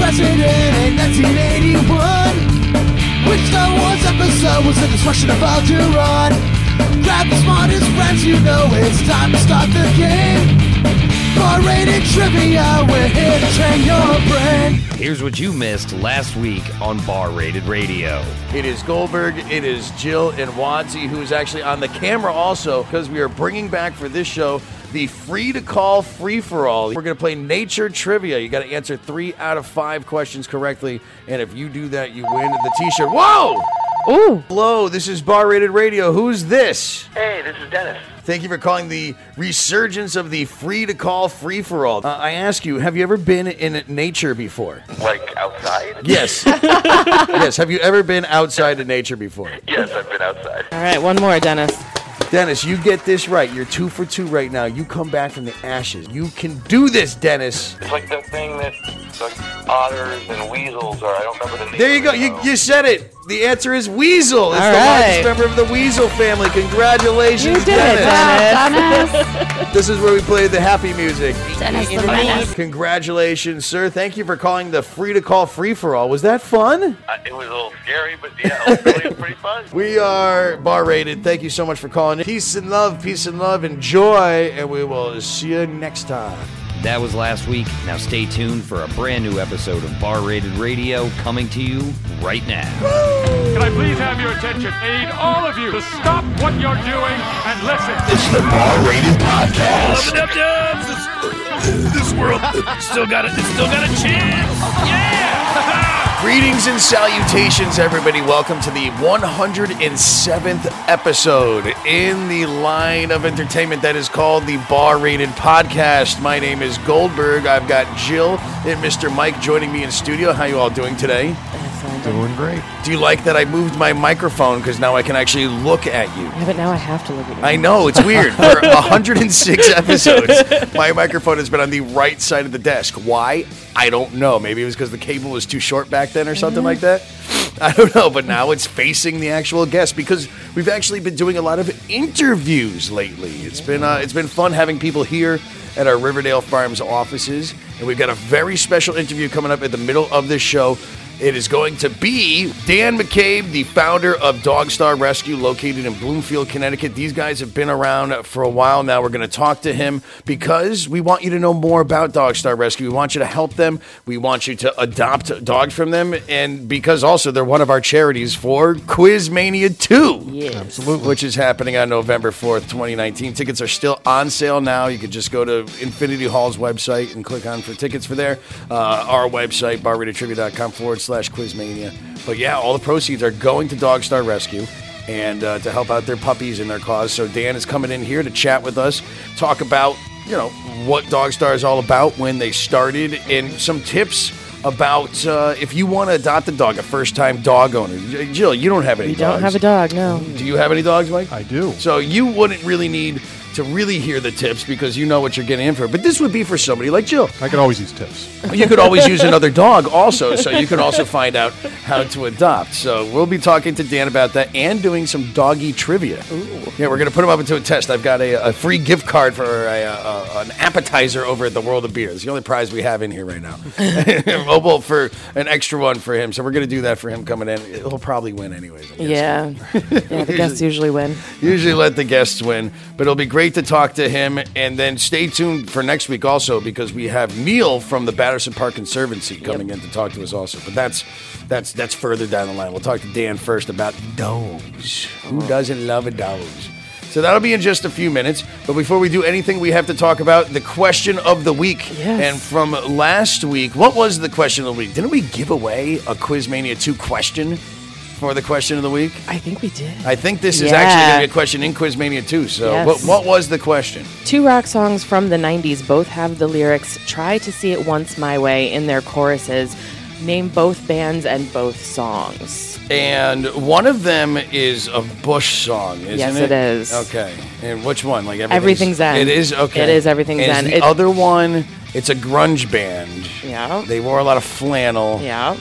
president in 1981. Which Star Wars episode was the destruction of Alderaan? Grab the smartest friends you know, it's time to start the game. R-rated trivia, we're here to train your brain. Here's what you missed last week on Bar Rated Radio. It is Goldberg, it is Jill and Wadsey, who is actually on the camera also, because we are bringing back for this show the free to call free for all. We're going to play nature trivia. You got to answer three out of five questions correctly, and if you do that, you win the t shirt. Whoa! Ooh. Hello, this is Bar Rated Radio. Who's this? Hey, this is Dennis. Thank you for calling the resurgence of the free to call free for all. Uh, I ask you, have you ever been in nature before? Like outside? Yes. yes. Have you ever been outside in nature before? Yes, I've been outside. All right, one more, Dennis. Dennis, you get this right. You're two for two right now. You come back from the ashes. You can do this, Dennis. It's like that thing that like otters and weasels are. I don't remember the name. There you go. You, you said it. The answer is weasel. It's All the largest member of the weasel family. Congratulations, You did it, Dennis. Dennis. This is where we play the happy music. Dennis the Menace. Congratulations, sir. Thank you for calling the free to call free for all. Was that fun? Uh, it was a little scary, but yeah, it was really pretty fun. We are bar rated. Thank you so much for calling. Peace and love, peace and love, enjoy, and we will see you next time. That was last week. Now stay tuned for a brand new episode of Bar Rated Radio coming to you right now. Can I please have your attention? I need all of you to stop what you're doing and listen. It's the Bar Rated Podcast. This world still got it. It's still got a chance. Yeah. Greetings and salutations, everybody. Welcome to the 107th episode in the line of entertainment that is called the Bar Rated Podcast. My name is Goldberg. I've got Jill and Mr. Mike joining me in studio. How you all doing today? Doing great. Do you like that I moved my microphone because now I can actually look at you? Yeah, but now I have to look at you. I know it's weird. For 106 episodes, my microphone has been on the right side of the desk. Why? I don't know. Maybe it was because the cable was too short back then or something like that. I don't know. But now it's facing the actual guest because we've actually been doing a lot of interviews lately. It's been uh, it's been fun having people here at our Riverdale Farms offices, and we've got a very special interview coming up at the middle of this show. It is going to be Dan McCabe, the founder of Dog Star Rescue, located in Bloomfield, Connecticut. These guys have been around for a while now. We're going to talk to him because we want you to know more about Dog Star Rescue. We want you to help them. We want you to adopt dogs from them. And because also they're one of our charities for Quiz Mania 2. Yes. Absolutely. Which is happening on November 4th, 2019. Tickets are still on sale now. You could just go to Infinity Hall's website and click on for tickets for there. Uh, our website, barrated.trivia.com forward slash quizmania. But yeah, all the proceeds are going to Dog Star Rescue and uh, to help out their puppies in their cause. So Dan is coming in here to chat with us, talk about, you know, what Dog Star is all about, when they started, and some tips about uh, if you want to adopt a dog, a first-time dog owner. Jill, you don't have any dogs, You don't have a dog, no. Do you have any dogs, Mike? I do. So you wouldn't really need to really hear the tips because you know what you're getting in for. But this would be for somebody like Jill. I can always use tips. You could always use another dog also, so you can also find out how to adopt. So we'll be talking to Dan about that and doing some doggy trivia. Yeah, we're going to put him up into a test. I've got a, a free gift card for a, a, an appetizer over at the World of Beer. It's the only prize we have in here right now. well, for an extra one for him. So we're going to do that for him coming in. He'll probably win anyways. Yeah. Yeah, the guests usually win. Usually let the guests win, but it'll be great to talk to him. And then stay tuned for next week also because we have Neil from the Batterson Park Conservancy coming in to talk to us also. But that's that's that's further down the line. We'll talk to Dan first about dogs. Who doesn't love a dog? So that'll be in just a few minutes. But before we do anything, we have to talk about the question of the week. Yes. And from last week, what was the question of the week? Didn't we give away a Quizmania 2 question for the question of the week? I think we did. I think this is Yeah. actually going to be a question in Quizmania too. So, Yes. what, what was the question? Two rock songs from the 90s both have the lyrics Try to See It Once My Way in their choruses. Name both bands and both songs. And one of them is a Bush song, isn't Yes, it? it is. Okay. And which one? Like everything's, Everything's Zen. It is okay. It is Everything's and Zen. The It- other one, it's a grunge band. Yeah. They wore a lot of flannel. Yeah.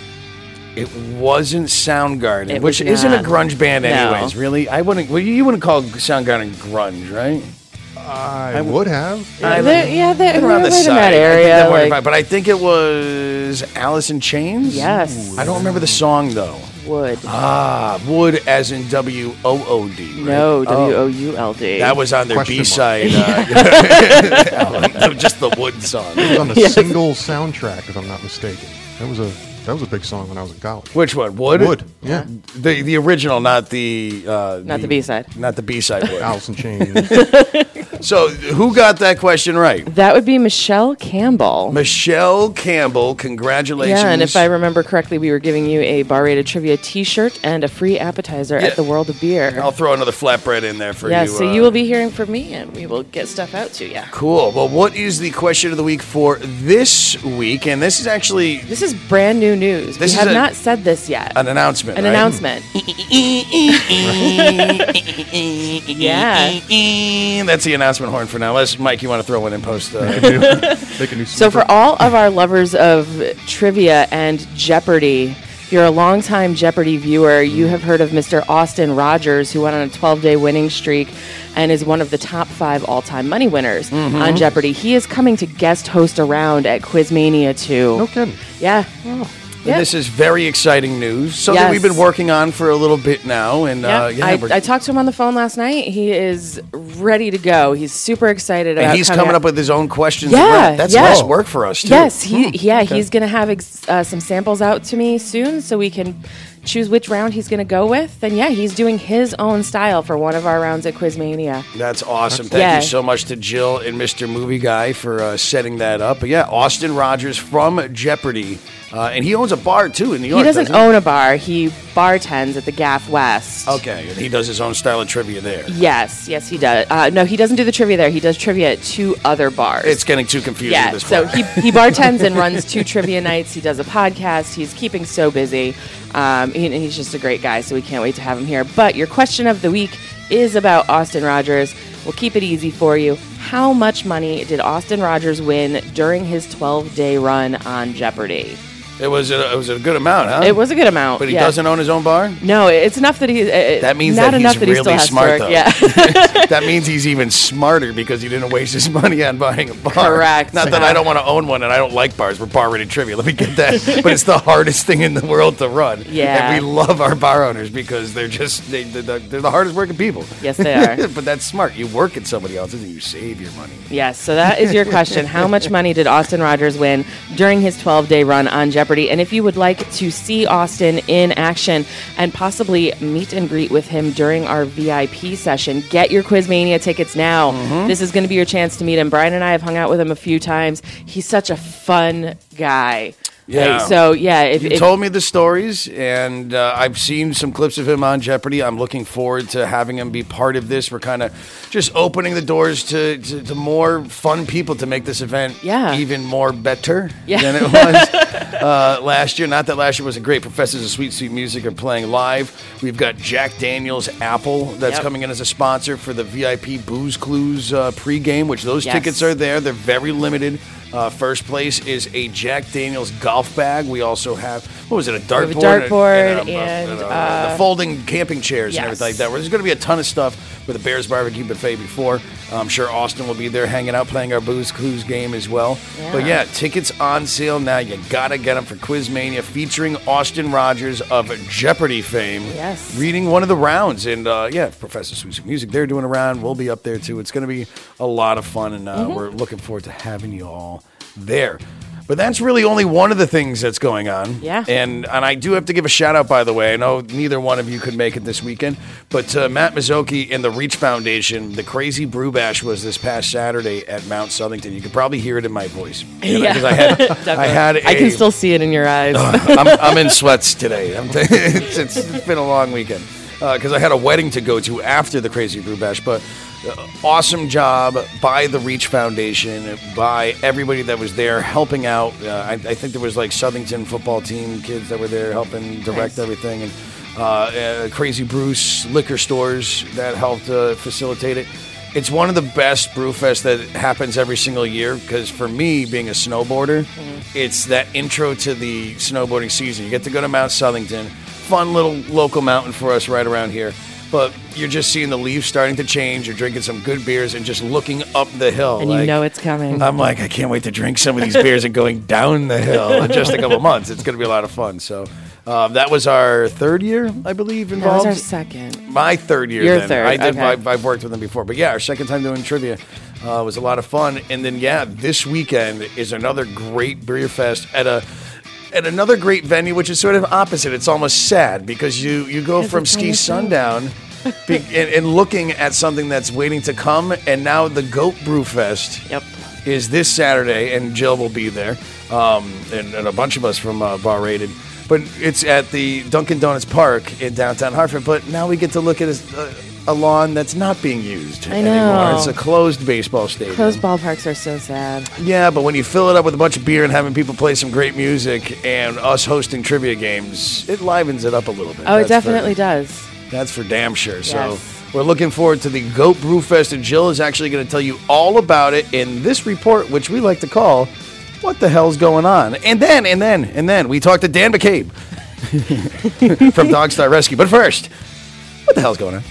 It wasn't Soundgarden, It which was isn't a not. grunge band, No. anyways. Really, I wouldn't. Well, you wouldn't call Soundgarden grunge, right? I would have. I- They're- yeah, they're, Around they're the right side. in that I think area. that would like- have- but I think it was Alice in Chains. Yes. I don't remember the song though. wood. Ah, Wood as in W O O D. right? no, Oh. W O U L D. That was on their Question B mark. side. Uh, album. just the Wood song. It was on the single soundtrack, if I'm not mistaken. That was a that was a big song when I was in college. Which one? Wood. Wood, yeah. The the original, not the uh, Not the B-side. Not the B side. Wood. Alice in Chains. so who got that question right? That would be Michelle Campbell. Michelle Campbell. Congratulations. Yeah, and if I remember correctly, we were giving you a bar rated trivia t shirt and a free appetizer Yeah. at the World of Beer. I'll throw another flatbread in there for yeah, you. so uh, you will be hearing from me and we will get stuff out to you. Cool. Well, what is the question of the week for this week? And this is actually This is brand new news. This we have a- not said this yet. an announcement. An right? announcement. yeah. That's the announcement horn for now. Let's, Mike, you want to throw one in post? Uh, Make a new So, for all of our lovers of trivia and Jeopardy, if you're a longtime Jeopardy viewer, you have heard of Mr. Austin Rogers, who went on a 12 day winning streak and is one of the top five all time money winners Mm-hmm. on Jeopardy. He is coming to guest host around at Quizmania 2. no kidding. Yeah. This is very exciting news. Something Yes. we've been working on for a little bit now. And uh, yeah, I, I talked to him on the phone last night. He is ready to go. He's super excited about and he's coming coming up with his own questions. Yeah, that's yeah. less work for us too. Yes, he yeah he's gonna have ex- uh, some samples out to me soon, so we can choose which round he's gonna go with. And yeah, he's doing his own style for one of our rounds at Quizmania. That's awesome. Thank Yeah. you so much to Jill and Mr. Movie Guy for uh, setting that up. But yeah, Austin Rogers from Jeopardy. Uh, and he owns a bar too in New York. he doesn't doesn't own a bar; he bartends at the Gaf West. Okay, and he does his own style of trivia there. Yes, yes, he does. Uh, no, he doesn't do the trivia there. He does trivia at two other bars. It's getting too confusing yeah, so he, he bartends and runs two trivia nights. He does a podcast. He's keeping so busy. Um, he's just a great guy, so we can't wait to have him here. But your question of the week is about Austin Rogers. We'll keep it easy for you. How much money did Austin Rogers win during his 12 day run on Jeopardy? It was a, it was a good amount, huh? It was a good amount. But he yeah. doesn't own his own bar. No, it's enough that he. Uh, That means not that enough he's that he still really has smart, though. Yeah. that means he's even smarter because he didn't waste his money on buying a bar. Correct. Not that I don't want to own one and I don't like bars. We're bar rated trivia. Let me get that. but it's the hardest thing in the world to run. Yeah. And we love our bar owners because they're just they, they're, the, they're the hardest working people. Yes, they are. but that's smart. You work at somebody else's and you save your money. Yes, so that is your question. How much money did Austin Rogers win during his 12 day run on Jeopardy? And if you would like to see Austin in action and possibly meet and greet with him during our VIP session, get your Quizmania tickets now. Mm-hmm. This is going to be your chance to meet him. Brian and I have hung out with him a few times. He's such a fun guy. Yeah. So, yeah. If, You if- told me the stories, and uh, I've seen some clips of him on Jeopardy. I'm looking forward to having him be part of this. We're kind of just opening the doors to, to, to more fun people to make this event Yeah. even more better Yeah. than it was uh, last year. Not that last year wasn't great. Professors of Sweet Sweet Music are playing live. We've got Jack Daniels Apple that's Yep. coming in as a sponsor for the VIP Booze Clues uh, pregame, which those Yes. tickets are there. They're very limited. Uh, first place is a Jack Daniels golf bag. We also have what was it? A dartboard, a dartboard um, and, uh, uh, the folding camping chairs and everything like that. There's going to be a ton of stuff with the Bears Barbecue Buffet before. I'm sure Austin will be there hanging out, playing our Booze Clues game as well. Yeah. But yeah, tickets on sale now. You gotta get them for Quizmania, featuring Austin Rogers of Jeopardy fame. Yes. reading one of the rounds, and uh, yeah, Professor Sweet Music. They're doing a round. We'll be up there too. It's going to be a lot of fun, and uh, Mm-hmm. we're looking forward to having you all there. But that's really only one of the things that's going on. Yeah. And and I do have to give a shout out, by the way. I know neither one of you could make it this weekend, but uh, Matt Mazzoki and the Reach Foundation, the Crazy Brew Bash was this past Saturday at Mount Southington. You could probably hear it in my voice. You know, Yeah. 'cause I had, I had a, I can still see it in your eyes. I'm, I'm in sweats today. I'm t- it's, it's, it's been a long weekend because I had a wedding to go to after the Crazy Brew Bash. But uh, awesome job by the Reach Foundation, by everybody that was there helping out. Uh, I, I think there was like Southington football team kids that were there helping direct Nice. everything, and uh, uh, Crazy Bruce liquor stores that helped uh, facilitate it. It's one of the best brew fests that happens every single year because for me, being a snowboarder, it's that intro to the snowboarding season. You get to go to Mount Southington, fun little local mountain for us right around here. But you're just seeing the leaves starting to change. You're drinking some good beers and just looking up the hill. And you know it's coming. I'm like, I can't wait to drink some of these beers and going down the hill in just a couple months. It's going to be a lot of fun. So um, that was our third year, I believe, that was involved. our second. My third year. Your then. third, I did. okay. I've, I've worked with them before, but yeah, our second time doing trivia uh, was a lot of fun. And then yeah, this weekend is another great beer fest at a. At another great venue, which is sort of opposite. It's almost sad because you you go from ski sundown be, and, and looking at something that's waiting to come, and now the Goat Brew Fest Yep. is this Saturday, and Jill will be there, um, and, and a bunch of us from uh, Bar Rated. But it's at the Dunkin' Donuts Park in downtown Hartford. But now we get to look at a, a lawn that's not being used I anymore. It's a closed baseball stadium. Closed ballparks are so sad. Yeah, but when you fill it up with a bunch of beer and having people play some great music and us hosting trivia games, it livens it up a little bit. Oh, it That's for- definitely does. that's for damn sure. So Yes. we're looking forward to the Goat Brew Fest, and Jill is actually going to tell you all about it in this report, which we like to call "What the hell's going on?" And then, and then, and then we talk to Dan McCabe from Dog Star Rescue. But first, what the hell's going on?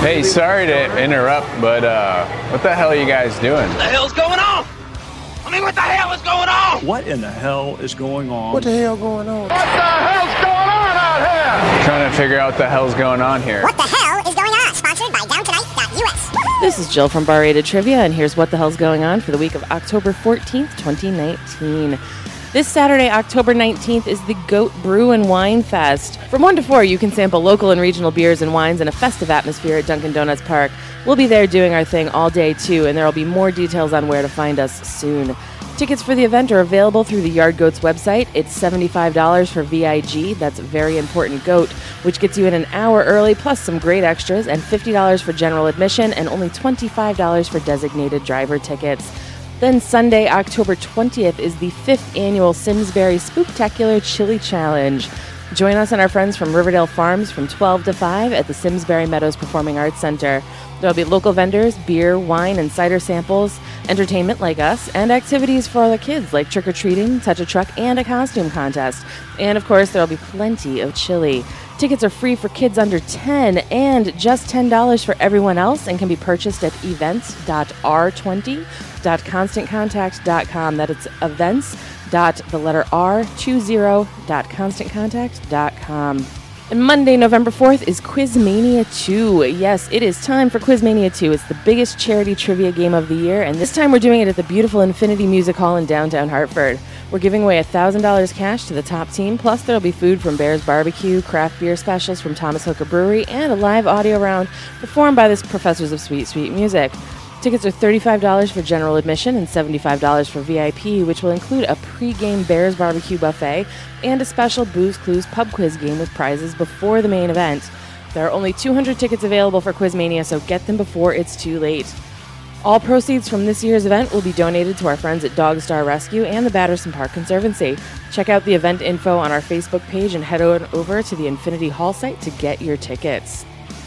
Hey, sorry to interrupt, but uh, what the hell are you guys doing? What the hell's going on? I mean, what the hell is going on? What in the hell is going on? What the hell going on? Out here? Trying to figure out what the hell's going on here. What the hell is going on? Sponsored by downtonight.us. This is Jill from Bar Rated Trivia, and here's what the hell's going on for the week of October 14th, 2019. This Saturday, October 19th, is the Goat Brew and Wine Fest. From 1 to 4, you can sample local and regional beers and wines in a festive atmosphere at Dunkin' Donuts Park. We'll be there doing our thing all day, too, and there will be more details on where to find us soon. Tickets for the event are available through the Yard Goats website. It's $75 for VIG, that's Very Important Goat, which gets you in an hour early plus some great extras, and $50 for general admission, and only $25 for designated driver tickets. Then Sunday, October 20th, is the fifth annual Simsbury Spooktacular Chili Challenge. Join us and our friends from Riverdale Farms from 12 to 5 at the Simsbury Meadows Performing Arts Center. There'll be local vendors, beer, wine, and cider samples, entertainment like us, and activities for the kids like trick or treating, touch a truck, and a costume contest. And of course, there'll be plenty of chili. Tickets are free for kids under 10 and just $10 for everyone else and can be purchased at events.r20.constantcontact.com. That is events. Dot the letter R 20.constantcontact.com. And Monday, November 4th is Quizmania 2. Yes, it is time for Quizmania 2. It's the biggest charity trivia game of the year, and this time we're doing it at the beautiful Infinity Music Hall in downtown Hartford. We're giving away $1,000 cash to the top team, plus there'll be food from Bears Barbecue, craft beer specials from Thomas Hooker Brewery, and a live audio round performed by the Professors of Sweet Sweet Music. Tickets are $35 for general admission and $75 for VIP, which will include a pre-game Bears barbecue buffet and a special Booze Clues pub quiz game with prizes before the main event. There are only 200 tickets available for Quizmania, so get them before it's too late. All proceeds from this year's event will be donated to our friends at Dog Star Rescue and the Batterson Park Conservancy. Check out the event info on our Facebook page and head on over to the Infinity Hall site to get your tickets.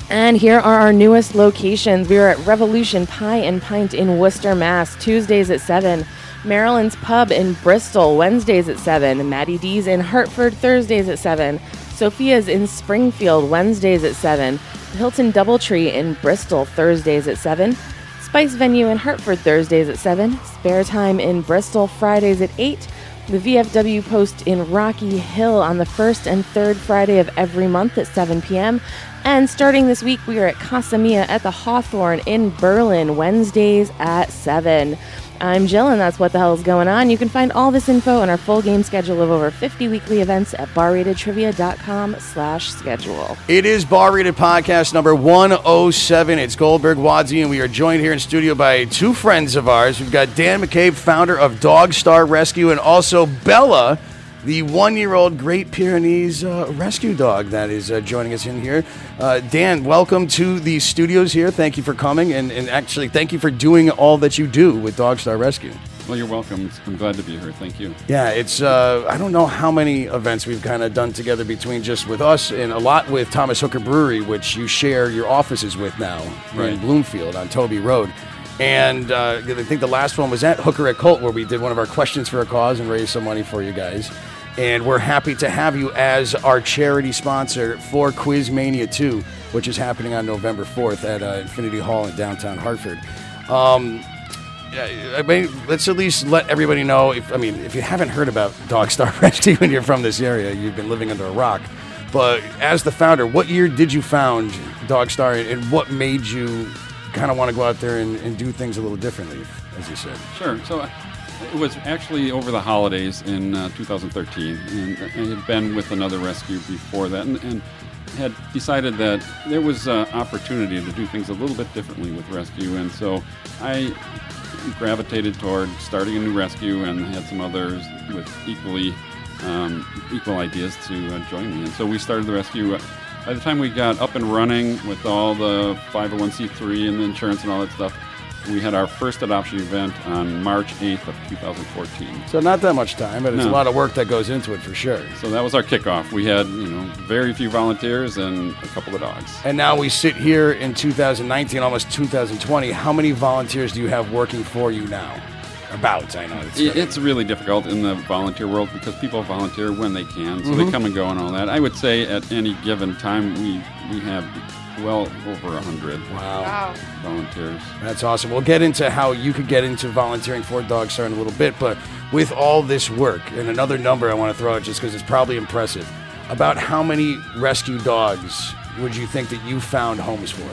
And here are our newest locations. We are at Revolution Pie and Pint in Worcester, Mass. Tuesdays at 7. Maryland's Pub in Bristol, Wednesdays at 7. Maddie D's in Hartford, Thursdays at 7. Sophia's in Springfield, Wednesdays at 7. Hilton Doubletree in Bristol, Thursdays at 7. Spice Venue in Hartford, Thursdays at 7. Spare Time in Bristol, Fridays at 8. The VFW Post in Rocky Hill on the first and third Friday of every month at 7 p.m. And starting this week, we are at Casa Mia at the Hawthorne in Berlin, Wednesdays at 7. I'm Jill, and that's what the hell is going on. You can find all this info and our full game schedule of over 50 weekly events at barratedtrivia.com slash schedule. It is Bar Rated Podcast number 107. It's Goldberg Wadzi, and we are joined here in studio by two friends of ours. We've got Dan McCabe, founder of Dog Star Rescue, and also Bella, the one year old Great Pyrenees uh, rescue dog that is uh, joining us in here. Uh, Dan, welcome to the studios here. Thank you for coming, and, and actually, thank you for doing all that you do with Dog Star Rescue. Well, you're welcome. I'm glad to be here. Thank you. Yeah, it's uh, I don't know how many events we've kind of done together between just with us and a lot with Thomas Hooker Brewery, which you share your offices with now in Bloomfield on Tobey Road. And uh, I think the last one was at Hooker at Colt, where we did one of our questions for a cause and raised some money for you guys. And we're happy to have you as our charity sponsor for Quizmania 2, which is happening on November 4th at uh, Infinity Hall in downtown Hartford. Um, I mean, let's at least let everybody know. If I mean, if you haven't heard about Dog Star Rescue and you're from this area, you've been living under a rock. But as the founder, what year did you found Dog Star, and what made you kind of want to go out there and, and do things a little differently, as you said? Sure. So it was actually over the holidays in uh, 2013, and I had been with another rescue before that, and, and had decided that there was uh, opportunity to do things a little bit differently with rescue, and so I gravitated toward starting a new rescue and had some others with equally um, equal ideas to uh, join me. And so we started the rescue. By the time we got up and running with all the 501c3 and the insurance and all that stuff, we had our first adoption event on March 8th of 2014. So not that much time, but it's No. a lot of work that goes into it for sure. So that was our kickoff. We had, you know, very few volunteers and a couple of dogs. And now we sit here in 2019, almost 2020. How many volunteers do you have working for you now? About, I know. It's, I- It's really difficult in the volunteer world because people volunteer when they can, so they Mhm. come and go and all that. I would say at any given time we we have well over a hundred Wow. volunteers. That's awesome. We'll get into how you could get into volunteering for Dog Star in a little bit, but with all this work, and another number I want to throw out just because it's probably impressive, about how many rescue dogs would you think that you found homes for?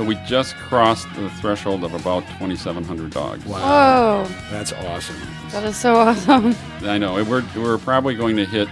So we just crossed the threshold of about 2,700 dogs. Whoa. That's awesome. That is so awesome. I know we're we're probably going to hit.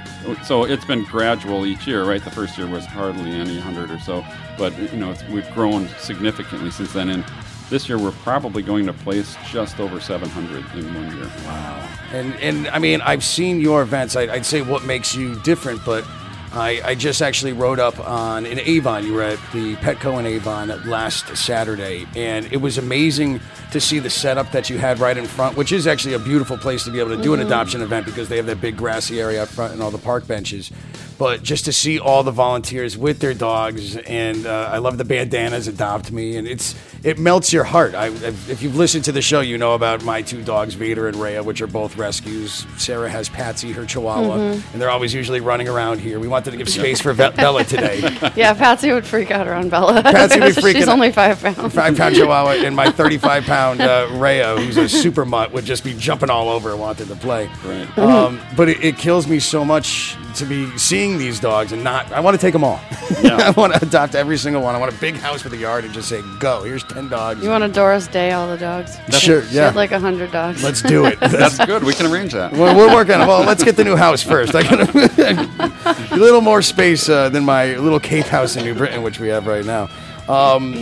So it's been gradual each year, right? The first year was hardly any hundred or so, but you know it's, we've grown significantly since then. And this year we're probably going to place just over 700 in one year. Wow. And and I mean, I've seen your events. I, I'd say what makes you different, but I, I just actually rode up on in Avon. You were at the Petco in Avon last Saturday, and it was amazing to see the setup that you had right in front, which is actually a beautiful place to be able to do an Mhm. adoption event because they have that big grassy area up front and all the park benches. But just to see all the volunteers with their dogs, and uh, I love the bandanas adopt me, and it's it melts your heart. I, if you've listened to the show, you know about my two dogs, Vader and Rhea, which are both rescues. Sarah has Patsy, her Chihuahua, Mhm. and they're always usually running around here. We wanted to give space for Ve- Bella today. yeah, Patsy would freak out around Bella. Patsy would freak She's out. only five pounds. Five pound Chihuahua and my 35 pound uh, Rhea, who's a super mutt, would just be jumping all over and wanting to play. Right. Um, but it, it kills me so much to be seeing these dogs and not. I want to take them all. I want to adopt every single one. I want a big house with a yard and just say, go. Here's 10 dogs. You want to Doris Day all the dogs? Sure, She yeah. like a hundred dogs. Let's do it. That's good. We can arrange that. Well, we're working on it. Well, let's get the new house first. I got a, a little more space uh, than my little Cape house in New Britain, which we have right now. Um,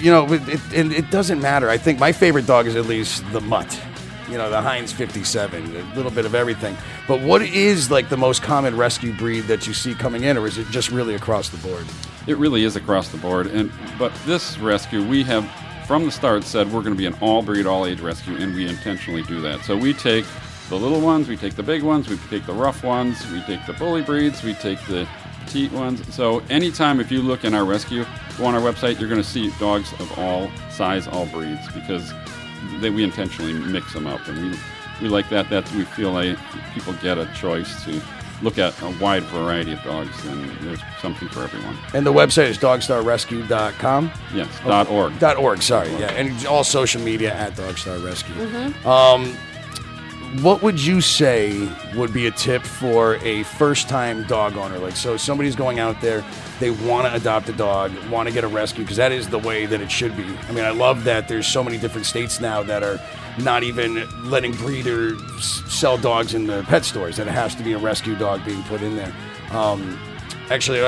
you know, it, it, and it doesn't matter. I think my favorite dog is at least the mutt. You know, the Heinz 57, a little bit of everything. But what is like the most common rescue breed that you see coming in, or is it just really across the board? It really is across the board. And but this rescue, we have from the start said we're going to be an all breed, all age rescue, and we intentionally do that. So we take the little ones, we take the big ones, we take the rough ones, we take the bully breeds, we take the petite ones. So anytime if you look in our rescue, go on our website, you're going to see dogs of all size, all breeds, because they, we intentionally mix them up, and we we like that. That we feel like people get a choice to look at a wide variety of dogs, and there's something for everyone. And the website is dogstarrescue.com. Yes, dot org. Oh, Dot org, sorry. Yeah, and all social media at Dogstar Rescue. Mhm. Um, what would you say would be a tip for a first-time dog owner? Like, so somebody's going out there, they want to adopt a dog, want to get a rescue, because that is the way that it should be. I mean, I love that there's so many different states now that are not even letting breeders sell dogs in the pet stores. That it has to be a rescue dog being put in there. Um, actually,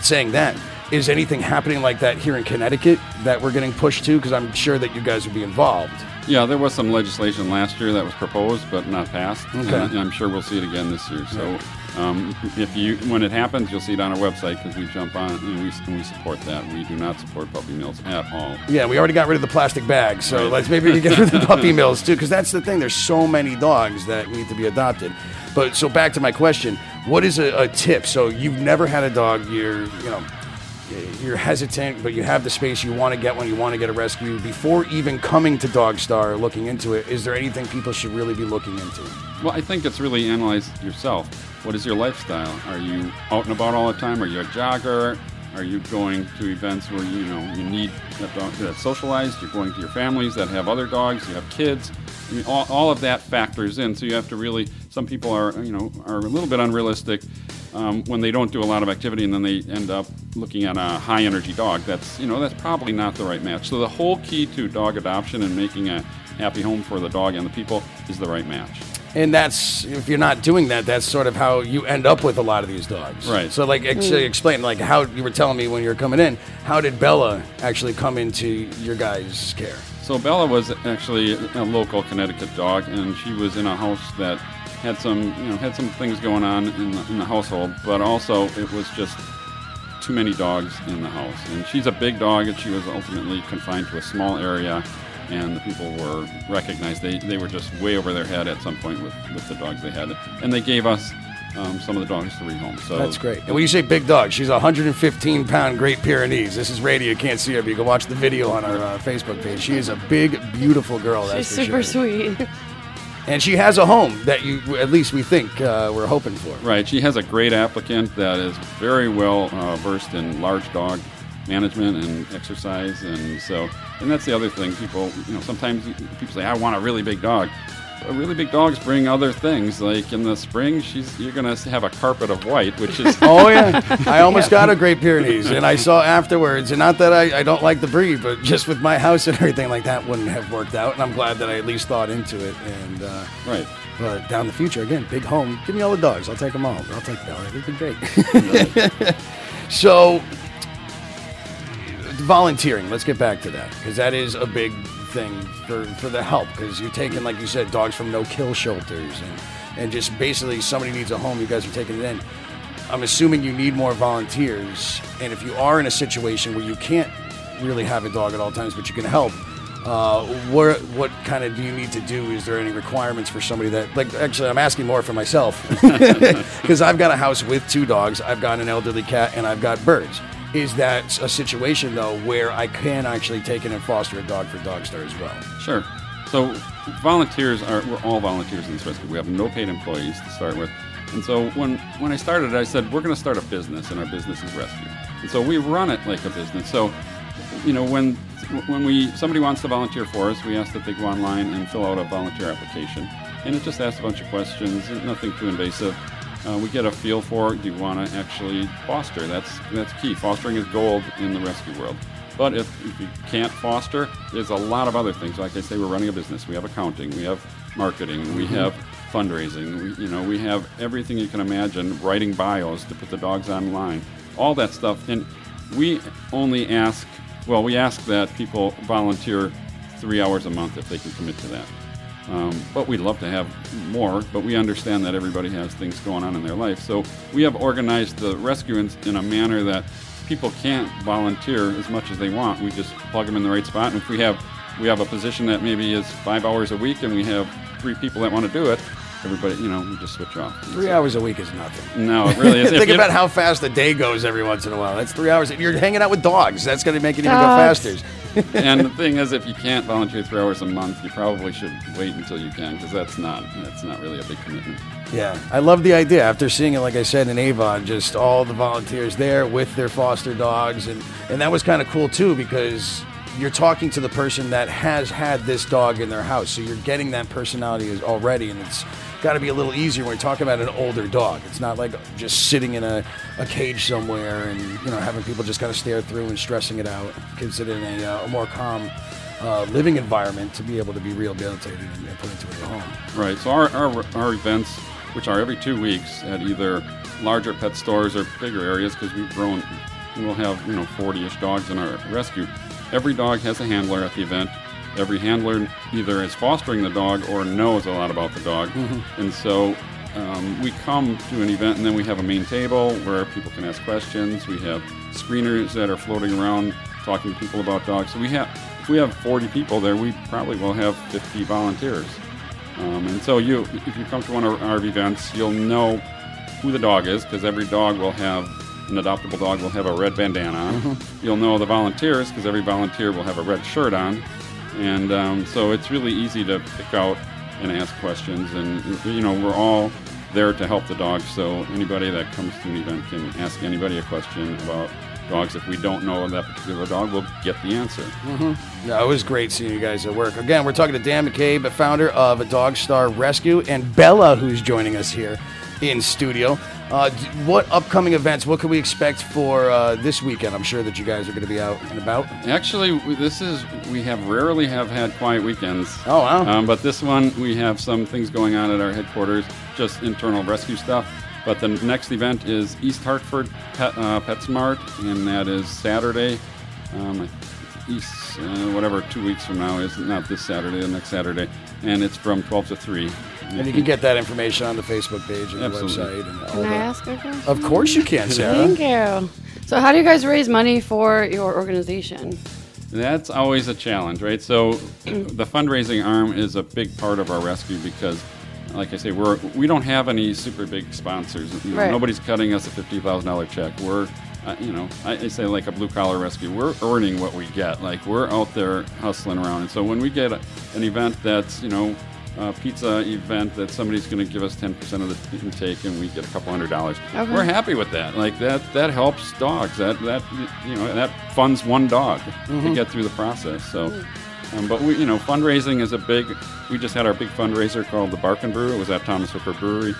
saying that. Is anything happening like that here in Connecticut that we're getting pushed to? Because I'm sure that you guys would be involved. Yeah, there was some legislation last year that was proposed but not passed, Okay. and, I'm sure we'll see it again this year. So, um, if you when it happens, you'll see it on our website because we jump on and we, and we support that. We do not support puppy mills at all. Yeah, we already got rid of the plastic bags, so Right. let's maybe we get rid of the puppy mills too, because that's the thing. There's so many dogs that need to be adopted. But so back to my question: What is a, a tip? So you've never had a dog. You're, you know, you're hesitant, but you have the space, you want to get one, you want to get a rescue, before even coming to Dogstar looking into it, is there anything people should really be looking into? Well, I think it's really analyze yourself. What is your lifestyle? Are you out and about all the time? Are you a jogger? Are you going to events where you know you need that dog that's socialized? You're going to your families that have other dogs. You have kids. I mean, all, all of that factors in. So you have to really. Some people are you know are a little bit unrealistic um, when they don't do a lot of activity, and then they end up looking at a high energy dog. That's you know that's probably not the right match. So the whole key to dog adoption and making a happy home for the dog and the people is the right match. And that's if you're not doing that, that's sort of how you end up with a lot of these dogs. Right. So, like, actually explain, like, how you were telling me when you were coming in, how did Bella actually come into your guys' care? So Bella was actually a local Connecticut dog, and she was in a house that had some, you know, had some things going on in the, in the household, but also it was just too many dogs in the house. And she's a big dog, and she was ultimately confined to a small area. And the people were recognized they, they were just way over their head at some point with, with the dogs they had, and they gave us um, some of the dogs to rehome. So That's great. And when you say big dog, she's a 115 pound Great Pyrenees. This is radio, you can't see her, but you can watch the video on our uh, Facebook page. She is a big, beautiful girl. That's She's for super sure. sweet. And she has a home that you, at least we think, uh, we're hoping for. Right. She has a great applicant that is very well uh, versed in large dog management and exercise, and so and that's the other thing. People, you know, sometimes people say, "I want a really big dog." A really big dogs bring other things. Like in the spring, she's you're gonna have a carpet of white, which is Oh yeah, I almost got a Great Pyrenees, and I saw afterwards. And not that I, I don't like the breed, but just with my house and everything like that, wouldn't have worked out. And I'm glad that I at least thought into it. And uh, right. But down the future, again, big home. Give me all the dogs. I'll take them all. I'll take Bella. It'd be great. so, volunteering. Let's get back to that because that is a big thing for, for the help because you're taking, like you said, dogs from no-kill shelters and and just basically somebody needs a home. You guys are taking it in. I'm assuming you need more volunteers, and if you are in a situation where you can't really have a dog at all times, but you can help. Uh, what what kind of do you need to do? Is there any requirements for somebody that like? Actually, I'm asking more for myself because I've got a house with two dogs. I've got an elderly cat, and I've got birds. Is that a situation though where I can actually take in and foster a dog for Dogstar as well? Sure. So volunteers are we're all volunteers in this rescue. We have no paid employees to start with. And so when when I started, I said we're going to start a business, and our business is rescue. And so we run it like a business. So, you know, when when we somebody wants to volunteer for us, we ask that they go online and fill out a volunteer application, and it just asks a bunch of questions, nothing too invasive. Uh, we get a feel for do you want to actually foster? That's that's key. Fostering is gold in the rescue world. But if, if you can't foster, there's a lot of other things. Like I say, we're running a business. We have accounting, we have marketing, we Mhm. have fundraising. We, you know, we have everything you can imagine. Writing bios to put the dogs online, all that stuff. And we only ask. Well, we ask that people volunteer three hours a month if they can commit to that. Um, but we'd love to have more, but we understand that everybody has things going on in their life. So we have organized the rescue in, in a manner that people can't volunteer as much as they want. We just plug them in the right spot. And if we have we have a position that maybe is five hours a week, and we have three people that want to do it, everybody, you know, we just switch off. Three hours a week is nothing. No, it really is. Think about how fast the day goes every once in a while. That's three hours. You're hanging out with dogs. That's going to make it even go faster. And the thing is, if you can't volunteer three hours a month, you probably should wait until you can, because that's not that's not really a big commitment. Yeah, I love the idea. After seeing it, like I said, in Avon, just all the volunteers there with their foster dogs, and and that was kind of cool too because you're talking to the person that has had this dog in their house, so you're getting that personality already, and it's got to be a little easier when we're talking about an older dog. It's not like just sitting in a, a cage somewhere and you know having people just kind of stare through and stressing it out. Gives it in a, uh, a more calm. Uh, living environment to be able to be rehabilitated and, and put into a home. Right. So our, our, our events, which are every two weeks at either larger pet stores or bigger areas, because we've grown, we'll have you know 40ish dogs in our rescue. Every dog has a handler at the event. Every handler either is fostering the dog or knows a lot about the dog, Mhm. and so. Um, we come to an event and then we have a main table where people can ask questions. We have screeners that are floating around talking to people about dogs. So we have, if we have 40 people there, we probably will have 50 volunteers. Um, and so you, if you come to one of our events, you'll know who the dog is because every dog will have an adoptable dog will have a red bandana on. Mm-hmm. You'll know the volunteers because every volunteer will have a red shirt on, and um, so it's really easy to pick out and ask questions. And you know, we're all there to help the dogs. So anybody that comes to an event can ask anybody a question about dogs. If we don't know that particular dog, we'll get the answer. Mm-hmm. It was great seeing you guys at work. Again, we're talking to Dan McCabe, the founder of a Dog Star Rescue, and Bella, who's joining us here in studio. Uh, what upcoming events? What can we expect for uh, this weekend? I'm sure that you guys are going to be out and about. Actually, this is we have rarely have had quiet weekends. Oh wow! Um, but this one we have some things going on at our headquarters, just internal rescue stuff. But the next event is East Hartford Pet, uh, PetSmart, and that is Saturday. Um, East, uh, whatever, two weeks from now is not this Saturday, the next Saturday, and it's from 12 to 3. And you can get that information on the Facebook page and the website. And all Can I ask a question? Of course you can, Sarah. Thank you. So, how do you guys raise money for your organization? That's always a challenge, right? So the fundraising arm is a big part of our rescue because, like I say, we're we don't have any super big sponsors. You know, Right. Nobody's cutting us a fifty thousand dollar check. We're, uh, you know, I, I say like a blue collar rescue. We're earning what we get. Like we're out there hustling around. And so when we get a, an event that's you know. A pizza event that somebody's going to give us 10% of the intake and we get a couple hundred dollars. Okay. We're happy with that. Like that that helps dogs. That that you know, that funds one dog to Mhm. get through the process. So um, but we, you know, fundraising is a big. We just had our big fundraiser called the Bark and Brew. It was at Thomas Hooker Brewery,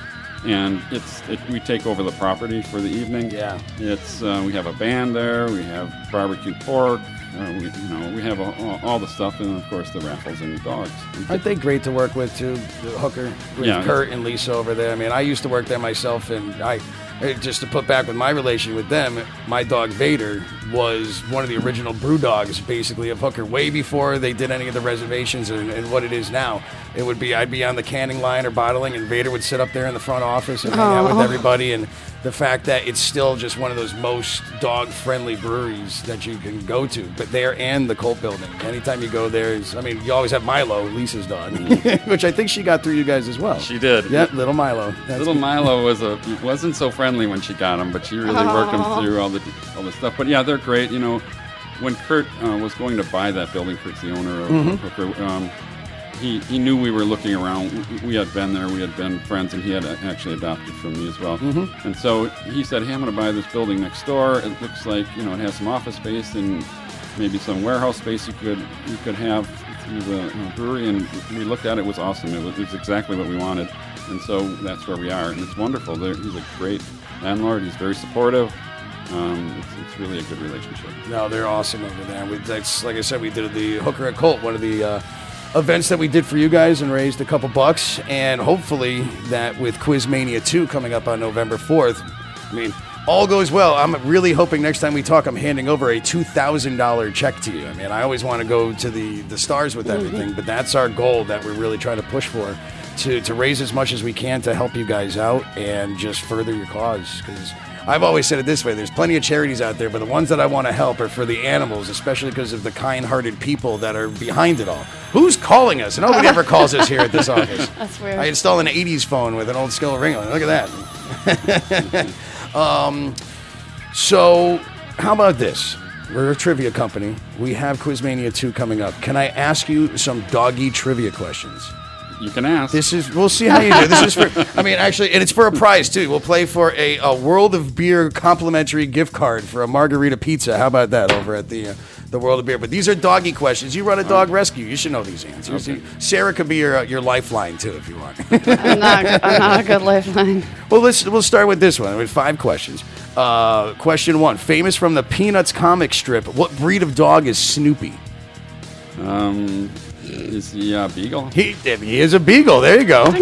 and it's it, we take over the property for the evening. Yeah, it's uh, we have a band there. We have barbecue pork. Uh, we, you know, we have all, all the stuff, and of course the raffles and the dogs. Aren't they great to work with too? The hooker with Yeah. Kurt and Lisa over there. I mean, I used to work there myself, and I Uh, just to put back with my relation with them, my dog Vader was one of the original brew dogs, basically of Hooker, way before they did any of the reservations and, and what it is now. It would be I'd be on the canning line or bottling, and Vader would sit up there in the front office and hang out with oh. everybody. And the fact that it's still just one of those most dog-friendly breweries that you can go to, but there and the Colt Building. Anytime you go there, is I mean, you always have Milo, Lisa's dog, which I think she got through you guys as well. She did. Yeah, little Milo. That's Little Milo was a wasn't so friendly when she got him, but she really worked him through all the all the stuff. But yeah, they're great. You know, when Kurt uh, was going to buy that building, Kurt's the owner of Mhm. Hooker. Um, he, he knew we were looking around. We- had been there. We had been friends, and he had actually adopted from me as well. Mhm. And so he said, "Hey, I'm going to buy this building next door. It looks like you know it has some office space and maybe some warehouse space you could you could have through the brewery." And we looked at it. It was awesome. It was, it was exactly what we wanted. And so that's where we are, and it's wonderful. There, he's a great landlord. He's very supportive. Um, it's, it's really a good relationship. No, they're awesome over there. We, that's like I said, we did the Hooker at Colt, one of the uh, events that we did for you guys, and raised a couple bucks. And hopefully, that with Quizmania 2 coming up on November 4th, I mean, all goes well. I'm really hoping next time we talk, I'm handing over a two thousand dollar check to you. I mean, I always want to go to the the stars with mm-hmm. everything, but that's our goal that we're really trying to push for. To, to raise as much as we can to help you guys out and just further your cause because I've always said it this way: there's plenty of charities out there, but the ones that I want to help are for the animals, especially because of the kind-hearted people that are behind it all. Who's calling us? Nobody ever calls us here at this office. That's weird. I installed an '80s phone with an old skill ringing. Look at that. um, so, how about this? We're a trivia company. We have Quizmania 2 coming up. Can I ask you some doggy trivia questions? You can ask. This is we'll see how you do. This is for I mean actually and it's for a prize too. We'll play for a, a World of Beer complimentary gift card for a margarita pizza. How about that over at the uh, the World of Beer? But these are doggy questions. You run a dog rescue. You should know these answers. Okay. Sarah could be your your lifeline too if you want. I'm not, I'm not a good lifeline. well, let's we'll start with this one with five questions. Uh, question one: Famous from the Peanuts comic strip, what breed of dog is Snoopy? Um, is he a beagle? He, he is a beagle. There you go.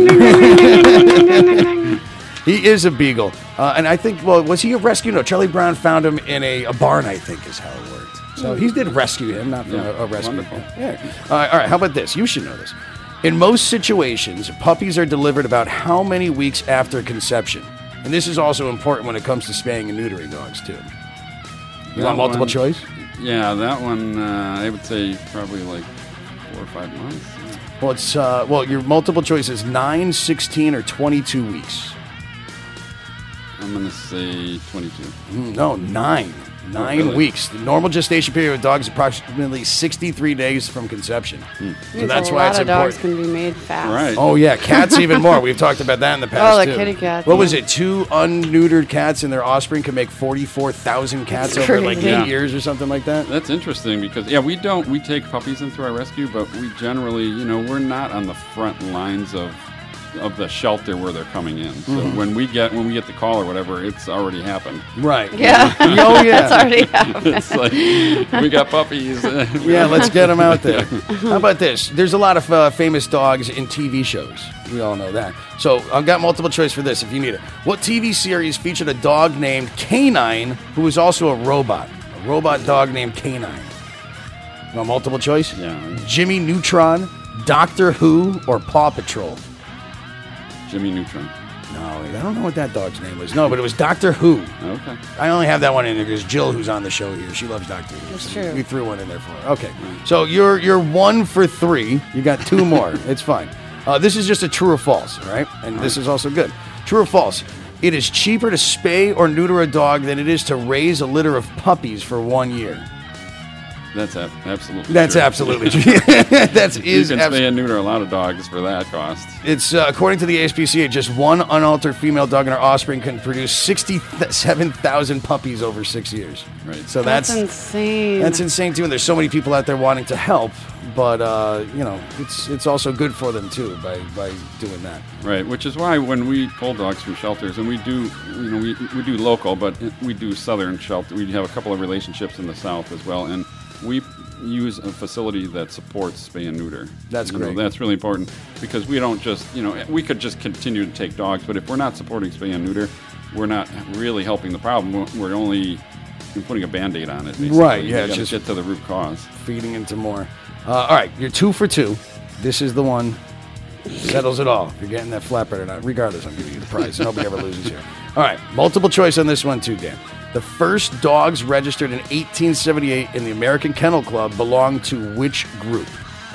he is a beagle. Uh, and I think, well, was he a rescue? No, Charlie Brown found him in a, a barn, I think is how it worked. So he did rescue him, not from Yeah, a, a rescue. wonderful. Yeah. All right, all right, how about this? You should know this. In most situations, puppies are delivered about how many weeks after conception? And this is also important when it comes to spaying and neutering dogs, too. You That want multiple one- choice? Yeah, that one uh, I would say probably like four or five months. Well, it's uh, well, your multiple choice is 9, 16, or 22 weeks. I'm going to say 22. Mm, No, nine. Nine really? weeks. The normal gestation period with dogs is approximately 63 days from conception. Hmm. So Means that's a why lot it's of dogs important. can be made fast. Right. Oh yeah, cats even more. We've talked about that in the past Oh, the too. kitty cats, What was it? Two unneutered cats and their offspring can make forty-four thousand cats over like eight Yeah. years or something like that. That's interesting because yeah, we don't we take puppies into our rescue, but we generally, you know, we're not on the front lines of of the shelter where they're coming in. So Mhm. when we get when we get the call or whatever, it's already happened. Right. Yeah. oh yeah. It's already happened. it's like we got puppies. Yeah, let's get them out there. How about this? There's a lot of uh, famous dogs in TV shows. We all know that. So I've got multiple choice for this if you need it. What TV series featured a dog named Canine who was also a robot? A robot dog named Canine. No multiple choice? Yeah. Jimmy Neutron, Doctor Who, or Paw Patrol? Jimmy Neutron. No, I don't know what that dog's name was. No, but it was Doctor Who. Okay. I only have that one in there because Jill, who's on the show here, she loves Doctor Who. That's so true. We threw one in there for her. Okay, so you're you're one for three. You got two more. it's fine. Uh, this is just a true or false, all right? And this is also good. True or false? It is cheaper to spay or neuter a dog than it is to raise a litter of puppies for one year. That's ab- absolutely. That's true. absolutely true. That's you is can abs- spay and neuter a lot of dogs for that cost. It's uh, according to the ASPCA, just one unaltered female dog and her offspring can produce sixty-seven thousand puppies over six years. Right. So That's, that's insane. That's insane too, and there's so many people out there wanting to help, but uh, you know, it's it's also good for them too by by doing that. Right, which is why when we pull dogs from shelters, and we do, you know, we, we do local, but we do southern shelter. We have a couple of relationships in the south as well, and we use a facility that supports spay and neuter. That's You know, great. that's really important because we don't just, you know, we could just continue to take dogs, but if we're not supporting spay and neuter, we're not really helping the problem. We're- only putting a band-aid on it. Basically. Right, yeah, You it's gotta just- get to the root cause. Feeding into more. Uh, all right, you're two for two. This is the one settles it all. If you're getting that flatbread or not, regardless, I'm giving you the prize. Nobody ever loses here. All right, multiple choice on this one too, Dan. The first dogs registered in 1878 in the American Kennel Club belonged to which group?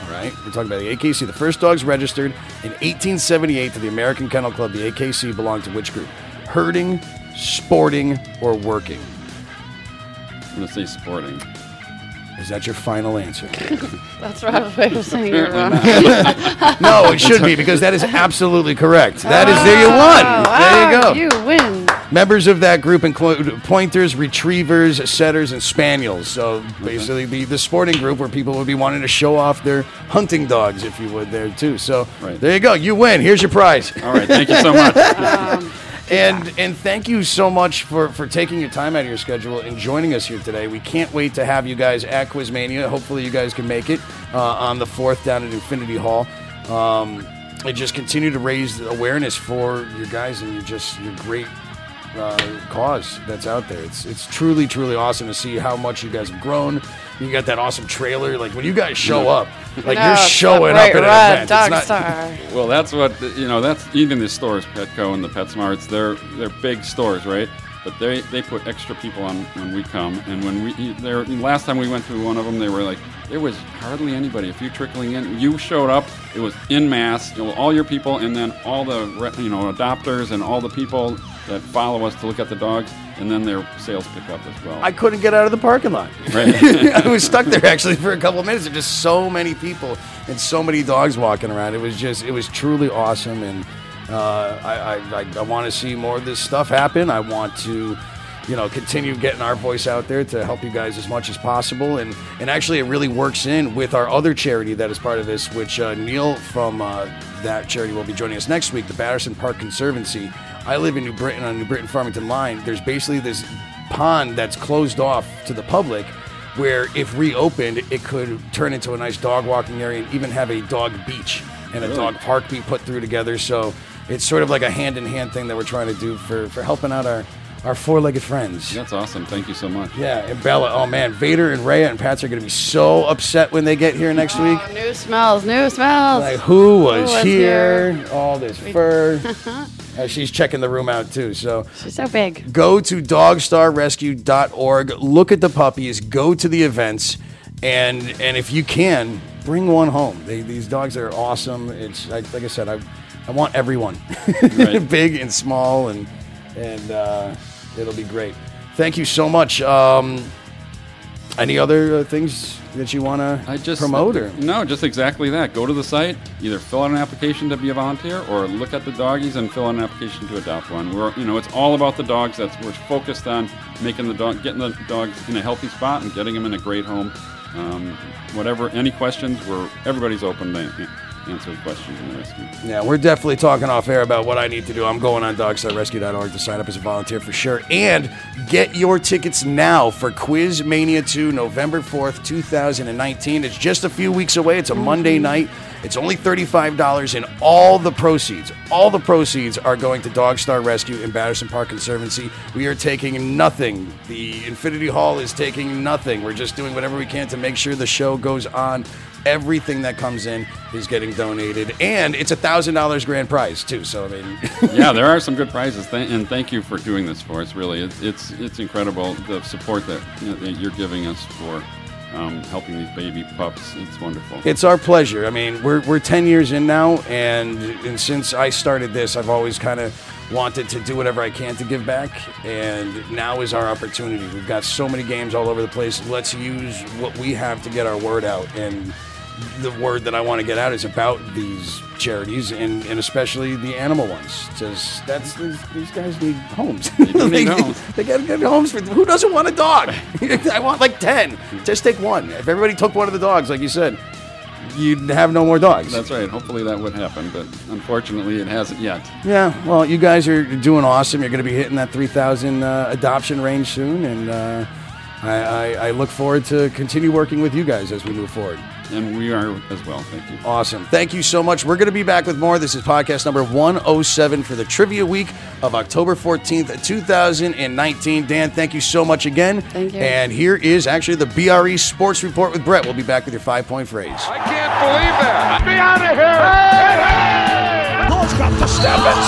All right, we're talking about the AKC. The first dogs registered in 1878 to the American Kennel Club, the AKC, belonged to which group? Herding, sporting, or working? I'm going to say sporting. Is that your final answer? That's Rob's way of saying you're wrong. no, it should be because that is absolutely correct. That is there you won. Oh, there you go. You win. Members of that group include pointers, retrievers, setters, and spaniels. So basically, the, the sporting group where people would be wanting to show off their hunting dogs, if you would, there too. So there you go. You win. Here's your prize. All right, thank you so much. and and thank you so much for for taking your time out of your schedule and joining us here today. We can't wait to have you guys at Quizmania. Hopefully, you guys can make it uh, on the fourth down at Infinity Hall. Um, and just continue to raise awareness for your guys and your just your great uh, cause that's out there. It's it's truly truly awesome to see how much you guys have grown. You got that awesome trailer. Like when you guys show up, like No, you're showing up at red an event. Dog It's not- Star. Well, that's what you know. That's even the stores, Petco and the PetSmarts. They're they're big stores, right? But they they put extra people on when we come, and when we there last time we went to one of them, they were like there was hardly anybody. A few trickling in. You showed up. It was in mass. You know, all your people, and then all the you know adopters and all the people that follow us to look at the dogs, and then their sales pick up as well. I couldn't get out of the parking lot. Right. I was stuck there actually for a couple of minutes. There's just so many people and so many dogs walking around. It was just, it was truly awesome. And uh, I, I, I, want to see more of this stuff happen. I want to, you know, continue getting our voice out there to help you guys as much as possible. And, and actually, it really works in with our other charity that is part of this, which uh, Neil from uh, that charity will be joining us next week, the Batterson Park Conservancy. I live in New Britain on the New Britain Farmington line. There's basically this pond that's closed off to the public where if reopened it could turn into a nice dog walking area and even have a dog beach and a Really? dog park be put through together so it's sort of like a hand-in-hand thing that we're trying to do for, for helping out our, our four-legged friends That's awesome. Thank you so much. yeah and bella oh man vader and rhea and Pats are going to be so upset when they get here next week Oh, new smells, new smells. like who was, was here? here? all this fur Uh, she's checking the room out too so She's so big. go to dogstarrescue.org look at the puppies go to the events and and if you can bring one home they, these dogs are awesome it's like, like i said i, I want everyone Right. big and small and and uh, it'll be great. Thank you so much. Um, any other uh, things that you want to promote? Or? no, just exactly that. Go to the site, either fill out an application to be a volunteer, or look at the doggies and fill out an application to adopt one. We're, you know, it's all about the dogs. That's we're focused on making the dog, getting the dogs in a healthy spot and getting them in a great home. Um, whatever, any questions, we're everybody's open to answer questions in the rescue. Yeah, we're definitely talking off air about what I need to do. I'm going on dogstarrescue.org to sign up as a volunteer for sure. And get your tickets now for Quiz Mania 2, November 4th, 2019. It's just a few weeks away. It's a Monday mm-hmm. night. It's only $35, and all the proceeds, all the proceeds are going to Dog Star Rescue in Batterson Park Conservancy. We are taking nothing. The Infinity Hall is taking nothing. We're just doing whatever we can to make sure the show goes on. Everything that comes in is getting donated, and it's a thousand dollars grand prize too. So I mean, yeah, there are some good prizes, Th- and thank you for doing this for us. Really, it's it's, it's incredible the support that, you know, that you're giving us for um, helping these baby pups. It's wonderful. It's our pleasure. I mean, we're, we're 10 years in now, and, and since I started this, I've always kind of wanted to do whatever I can to give back, and now is our opportunity. We've got so many games all over the place. Let's use what we have to get our word out, and the word that I want to get out is about these charities, and, and especially the animal ones. Just that's these, these guys need homes. They, homes. they gotta get homes for who doesn't want a dog? I want like ten. Just take one. If everybody took one of the dogs, like you said, you'd have no more dogs. That's right. Hopefully that would happen, but unfortunately it hasn't yet. Yeah, well, you guys are doing awesome. You're going to be hitting that 3,000 uh, adoption range soon, and uh, I, I, I look forward to continue working with you guys as we move forward. And we are as well. Thank you. Awesome. Thank you so much. We're going to be back with more. This is podcast number 107 for the trivia week of October 14th, 2019. Dan, thank you so much again. Thank you. And here is actually the BRE Sports Report with Brett. We'll be back with your five point phrase. I can't believe that. Be out of here. Hey, hey. Nor's got to step and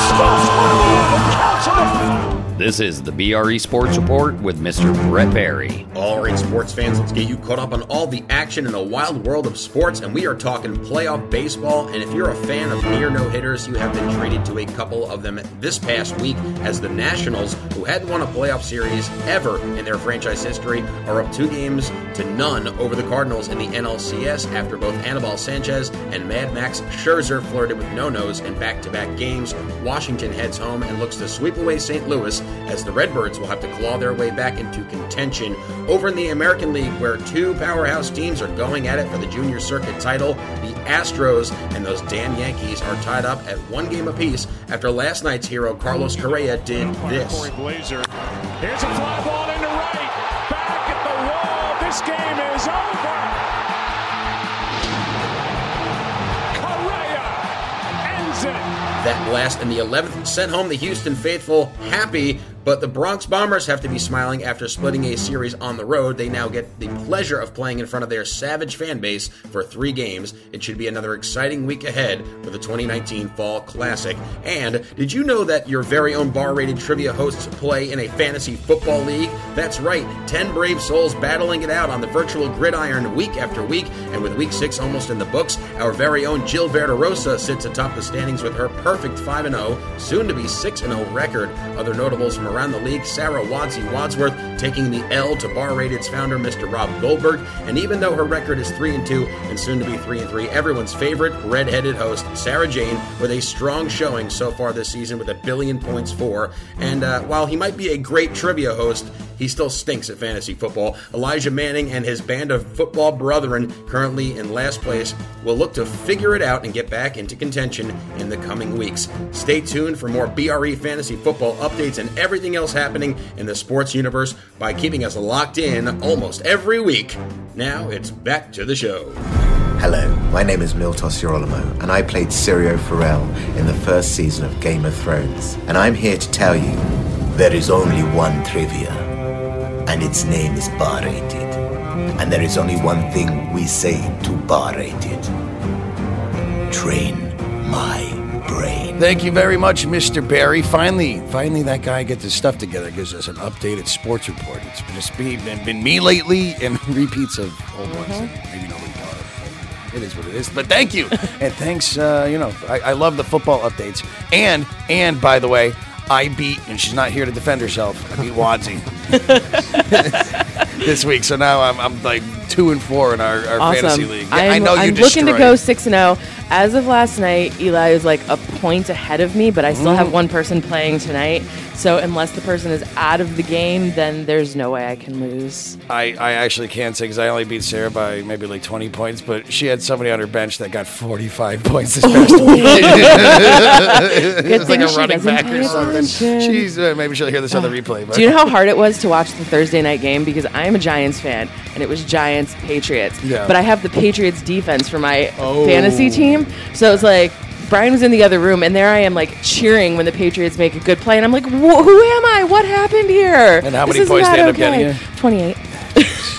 stuffs This is the BRE Sports Report with Mr. Brett Berry. All right, sports fans, let's get you caught up on all the action in the wild world of sports. And we are talking playoff baseball. And if you're a fan of near no hitters, you have been treated to a couple of them this past week as the Nationals, who hadn't won a playoff series ever in their franchise history, are up two games to none over the Cardinals in the NLCS after both Anibal Sanchez and Mad Max Scherzer flirted with no nos in back to back games. Washington heads home and looks to sweep away St. Louis as the Redbirds will have to claw their way back into contention. Over in the American League, where two powerhouse teams are going at it for the junior circuit title, the Astros and those damn Yankees are tied up at one game apiece after last night's hero Carlos Correa did this. Here's a fly ball into right. Back at the wall. This game is over. That blast in the 11th sent home the Houston faithful happy, but the Bronx Bombers have to be smiling after splitting a series on the road. They now get the pleasure of playing in front of their savage fan base for three games. It should be another exciting week ahead for the 2019 Fall Classic. And did you know that your very own bar rated trivia hosts play in a fantasy football league? That's right, 10 brave souls battling it out on the virtual gridiron week after week. And with week six almost in the books, our very own Jill Verderosa sits atop the standings with her perfect 5 0, soon to be 6 0 record. Other notables from around the league Sarah Wadsey Wadsworth taking the L to Bar Rated's founder, Mr. Rob Goldberg. And even though her record is 3 and 2 and soon to be 3 and 3, everyone's favorite red-headed host, Sarah Jane, with a strong showing so far this season with a billion points for. And uh, while he might be a great trivia host, he still stinks at fantasy football. Elijah Manning and his band of football brethren, currently in last place, will look to figure it out and get back into contention in the coming weeks. Stay tuned for more BRE fantasy football updates and everything else happening in the sports universe by keeping us locked in almost every week. Now it's back to the show. Hello, my name is Miltos Yerolemou, and I played Syrio Forel in the first season of Game of Thrones. And I'm here to tell you there is only one trivia, and its name is Bar Rated. And there is only one thing we say to Bar Rated train my brain. Thank you very much, Mr. Berry. Finally, finally, that guy gets his stuff together, gives us an updated sports report. It's just been, been, been me lately and repeats of old ones. Maybe nobody thought of. It is what it is. But thank you, and thanks. Uh, you know, I, I love the football updates. And and by the way, I beat, and she's not here to defend herself. I beat Wadsy this week, so now I'm, I'm like two and four in our, our awesome. fantasy league. Yeah, I'm, I know you I'm looking to go six and zero. As of last night, Eli is like a point ahead of me, but I still Mm. have one person playing tonight. So unless the person is out of the game, then there's no way I can lose. I, I actually can't say because I only beat Sarah by maybe like 20 points, but she had somebody on her bench that got 45 points this past week. Good It's thing like a she running back or something. She's uh, maybe she'll hear this on the replay. But Do you know how hard it was to watch the Thursday night game? Because I am a Giants fan, and it was Giants Patriots. Yeah. But I have the Patriots defense for my Oh. fantasy team, so it's like Brian was in the other room, and there I am, like cheering when the Patriots make a good play, and I'm like, "Who am I? What happened here?" And how many is points they end up okay. getting? Twenty-eight.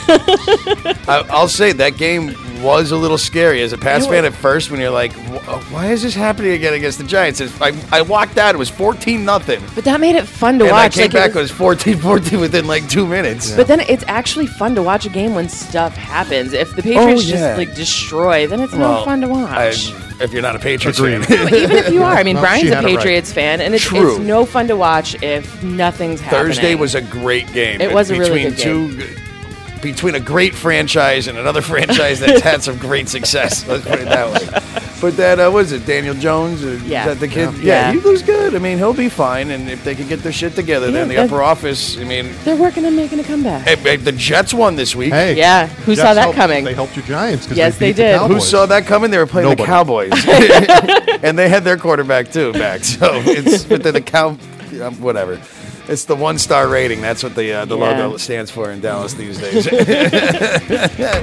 I'll say that game was a little scary as a Pats fan at first when you're like, uh, why is this happening again against the Giants? It's- I, I walked out, it was 14 nothing. But that made it fun to and watch. I came like, it back, was- it was 14 14 within like two minutes. But then it's actually fun to watch a game when stuff happens. If the Patriots Oh, yeah. just like destroy, then it's Well, no fun to watch. I- if you're not a Patriots Agreed. fan. But even if you are, I mean, No, Brian's a had it right. Patriots fan, and it's, True. it's no fun to watch if nothing's happening. Thursday was a great game. It was a really between good two, Between a great franchise and another franchise that's had some great success. Let's put it that way. But that uh, was it, Daniel Jones? Or Yeah. is that the kid? Yeah. Yeah. he looks good. I mean, he'll be fine. And if they can get their shit together, Yeah, then the upper office. I mean, They're working on making a comeback. hey, hey, the Jets won this week. Hey, Yeah, who Jets saw that helped- coming? They helped your Giants. Yes, they, they beat the did. Who saw that coming? They were playing Nobody. the Cowboys, and they had their quarterback too back. So it's but they're the cow, um, whatever. It's the one star rating. That's what the uh, the Yeah. logo stands for in Dallas these days.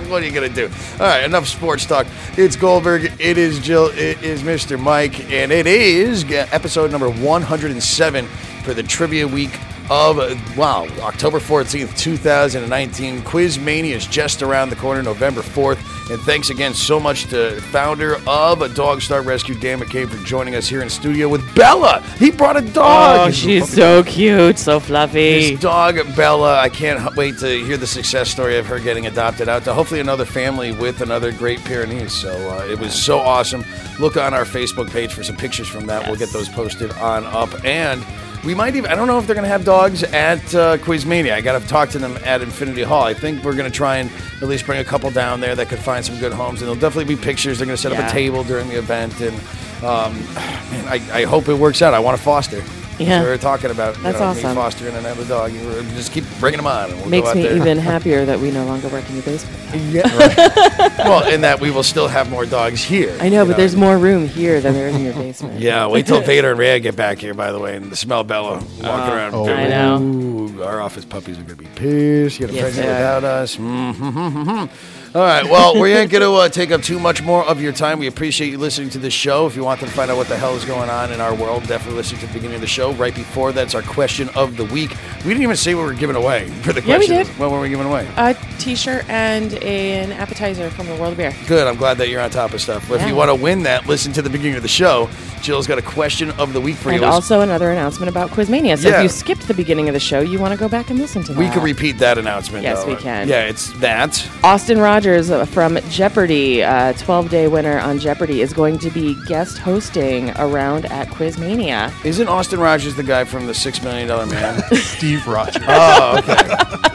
what are you gonna do? All right, enough sports talk. It's Goldberg. It is Jill. It is Mr. Mike, and it is uh, episode number 107 for the trivia week of wow October 14th, 2019. Quiz Mania is just around the corner, November 4th. And thanks again so much to founder of Dog Star Rescue, Dan McCabe, for joining us here in studio with Bella. He brought a dog. Oh, she's so cute, so fluffy. His dog Bella. I can't wait to hear the success story of her getting adopted out to hopefully another family with another great Pyrenees. So uh, it was so awesome. Look on our Facebook page for some pictures from that. We'll get those posted on up and. We might even, I don't know if they're going to have dogs at uh, Quizmania. I got to talk to them at Infinity Hall. I think we're going to try and at least bring a couple down there that could find some good homes. And there'll definitely be pictures. They're going to set up a table during the event. And um, man, I, I hope it works out. I want to foster. Yeah. We were talking about you That's know, me awesome. fostering another dog. You were- Just keep bringing them on. And we'll Makes go out me there. even happier that we no longer work in your basement. Yeah. well, in that we will still have more dogs here. I know, you but there's more room here than there is in your basement. Yeah, wait till Vader and Rhea get back here, by the way, and smell Bella walking around. Oh. I know. Ooh, our office puppies are going to be pissed. Get a Yes, pregnant they are. without us. Mm-hmm. All right, well, we ain't going to uh, take up too much more of your time. We appreciate you listening to the show. If you want to find out what the hell is going on in our world, definitely listen to the beginning of the show. Right before that's our question of the week. We didn't even say what we were giving away for the Yeah, we question. did. What were we giving away? A T-shirt and an appetizer from the World of Beer. Good. I'm glad that you're on top of stuff. But if Yeah. you want to win that, listen to the beginning of the show. Jill's got a question of the week for And you. also another announcement about Quizmania. So Yeah. if you skipped the beginning of the show, you want to go back and listen to that. we can repeat that announcement. Yes, though. we can. Yeah, it's that. Austin Rogers uh, from Jeopardy, uh, 12 day winner on Jeopardy, is going to be guest hosting around at Quizmania. Isn't Austin Rogers the guy from the Six Million Dollar Man? Steve Rogers. oh, okay.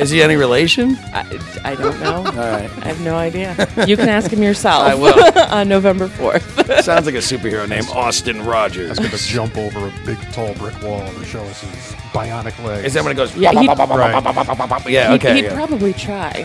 Is he any relation? I, I don't know. All right. I have no idea. You can ask him yourself. I will. on November 4th. Sounds like a superhero name, Austin Rogers. He's going to jump over a big, tall brick wall and show us his bionic legs. Is that when it goes? Yeah, he'd- Yeah, He'd- okay. He'd yeah. probably try.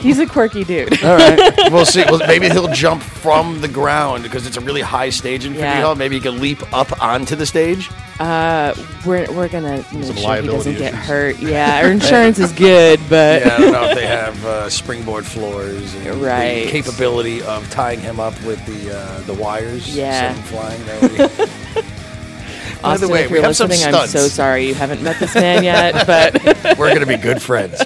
He's a quirky dude. All right, we'll see. Well, maybe he'll jump from the ground because it's a really high stage in Infinity Yeah. Hall. Maybe he can leap up onto the stage. Uh, we're we're gonna make sure he doesn't get hurt. Yeah, our insurance is good, but yeah, I don't know if they have uh, springboard floors and Right. the capability of tying him up with the uh, the wires. Yeah. flying. Would. By the way, if we you're have some listening, I'm so sorry you haven't met this man yet, but We're going to be good friends.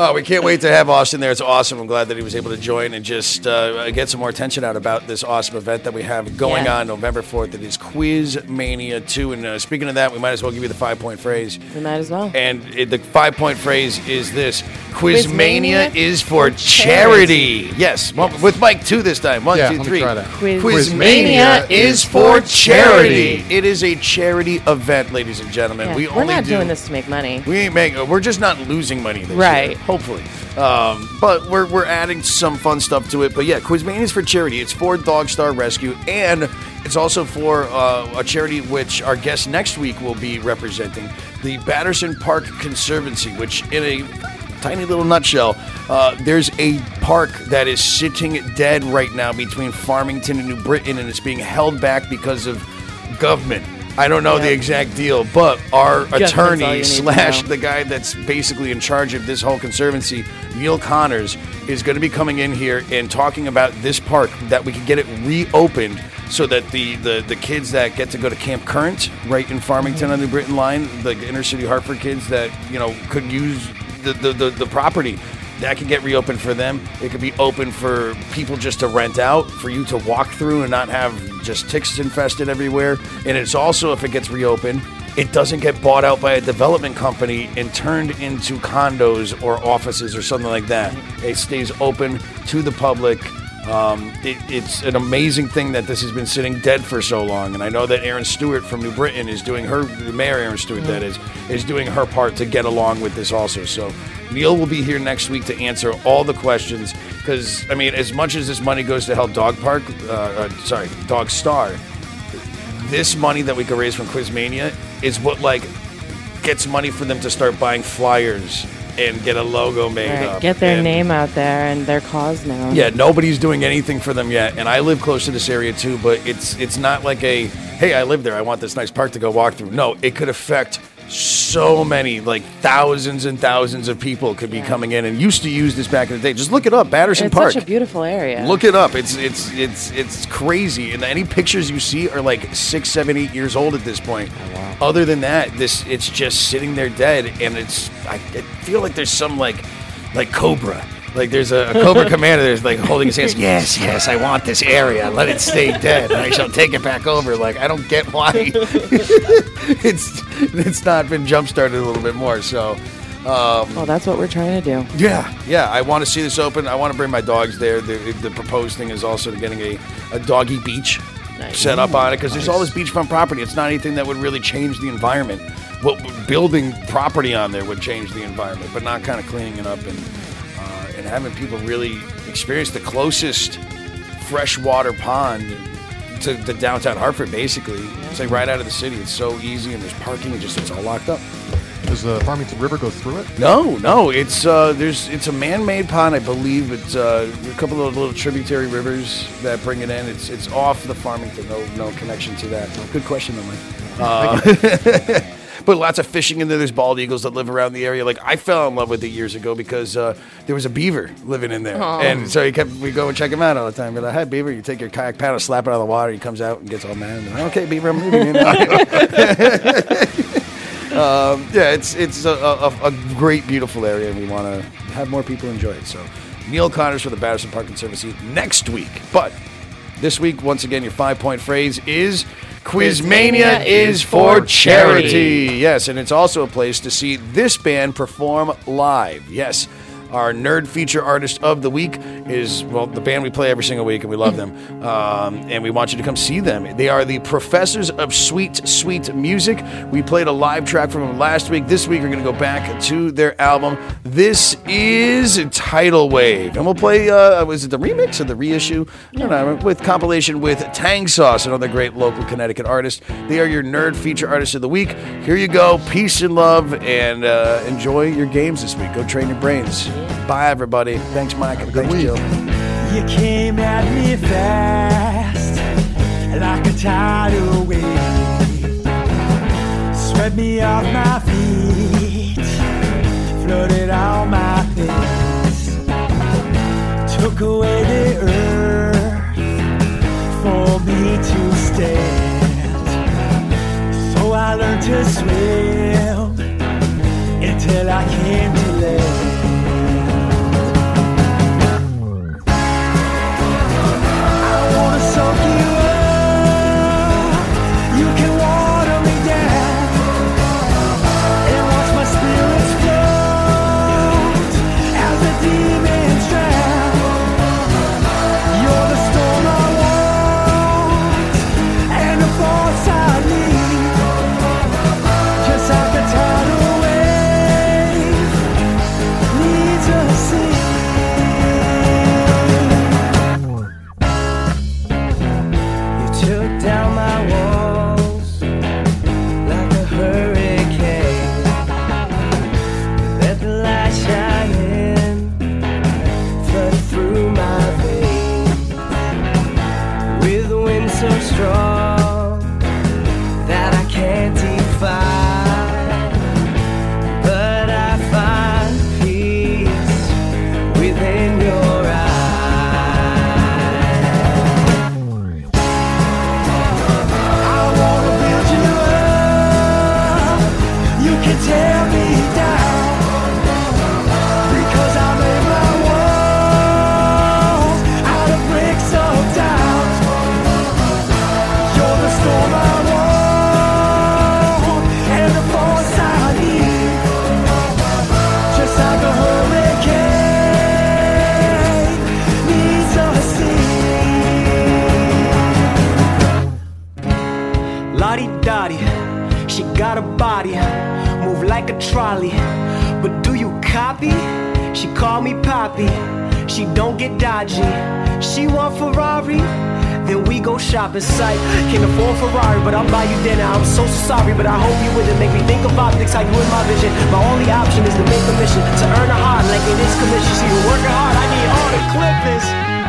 Oh, we can't wait to have Austin there. It's awesome. I'm glad that he was able to join and just uh, get some more attention out about this awesome event that we have going Yeah. on November 4th. It is Quiz Mania 2. And uh, speaking of that, we might as well give you the five point phrase. We might as well. And it, the five point phrase is this Quiz Quizmania Mania is for charity. Yes, well, with Mike two this time. One, Yeah, two, let three. try that. Quizmania Quizmania is for charity. It is a charity event, ladies and gentlemen. Yeah, We We're only not do doing this to make money. we ain't make. We're just not losing money this Right. year, hopefully. Um, but we're we're adding some fun stuff to it. But yeah, Quizmania is for charity. It's for Dog Star Rescue, and it's also for uh, a charity which our guest next week will be representing, the Batterson Park Conservancy, which in a tiny little nutshell, uh, there's a park that is sitting dead right now between Farmington and New Britain, and it's being held back because of government. I don't know the exact deal, but our attorney slash the guy that's basically in charge of this whole conservancy, Neil Connors, is going to be coming in here and talking about this park that we can get it reopened so that the, the, the kids that get to go to Camp Courant right in Farmington on the Britain line, the inner city Hartford kids that you know could use the, the, the, the property. That can get reopened for them. It could be open for people just to rent out, for you to walk through and not have just ticks infested everywhere. And it's also, if it gets reopened, it doesn't get bought out by a development company and turned into condos or offices or something like that. It stays open to the public. Um, it, it's an amazing thing that this has been sitting dead for so long, and I know that Erin Stewart from New Britain is doing her, Mayor Erin Stewart, that is, is doing her part to get along with this also. So Neil will be here next week to answer all the questions, because I mean, as much as this money goes to help Dog Park, uh, uh, sorry, Dog Star, this money that we could raise from Quizmania is what like gets money for them to start buying flyers and get a logo made Right, up. Get their and- name out there and their cause now. yeah, nobody's doing anything for them yet, and I live close to this area too. But it's it's not like a hey, I live there. I want this nice park to go walk through. No, it could affect so many, like thousands and thousands of people could be coming in and used to use this back in the day. Just look it up, Batterson Park. It's Park. such a beautiful area. Look it up. It's it's it's it's crazy. And any pictures you see are like six, seven, eight years old at this point. Oh, Other than that, this it's just sitting there dead, and it's I, I feel like there's some like like Cobra. Like there's a, a Cobra commander that's like holding his hands. Yes, yes, I want this area. Let it stay dead, and I shall take it back over. Like I don't get why it's it's not been jump started a little bit more. So. Um, well, that's what we're trying to do. yeah, yeah. I want to see this open. I want to bring my dogs there. The, the proposed thing is also getting a, a doggy beach set up on it because there's all this beachfront property. It's not anything that would really change the environment. What building property on there would change the environment, but not kind of cleaning it up and and having people really experience the closest freshwater pond to, to downtown Hartford. Basically, it's like right out of the city. It's so easy and there's parking. and just it's all locked up. Does the Farmington River go through it? No, no, it's uh, there's it's a man-made pond, I believe. It's uh, a couple of little tributary rivers that bring it in. It's it's off the Farmington, no no connection to that. Good question, though, Mike. Uh, but lots of fishing in there. There's bald eagles that live around the area. Like I fell in love with it years ago because uh, there was a beaver living in there, Aw. and so he kept we go and check him out all the time. Be like, "Hi, beaver!" You take your kayak paddle, slap it out of the water. He comes out and gets all mad. And, okay, beaver, I'm leaving um, yeah, it's it's a, a, a great, beautiful area, and we want to have more people enjoy it. So, Neil Connors for the Batterson Park Conservancy next week. But this week, once again, your five point phrase is Quizmania is for charity. Yes, and it's also a place to see this band perform live. Yes. Our nerd feature artist of the week is, well, the band we play every single week, and we love them. Um, and we want you to come see them. They are the Professors of Sweet, Sweet Music. We played a live track from them last week. This week, we're going to go back to their album. This is Tidal Wave. And we'll play, uh, was it the remix or the reissue? I don't know, with compilation with Tangsauce, another great local Connecticut artist. They are your nerd feature artist of the week. Here you go. Peace and love, and uh, enjoy your games this week. Go train your brains. Bye, everybody. Thanks, Mike. a Thanks, Jill. You came at me fast, like a tidal wave. Swept me off my feet, floated on my face. Took away the earth for me to stand. So I learned to swim until I came to land. Tokyo to earn a heart like in this commission. She working hard, I need all the clippings.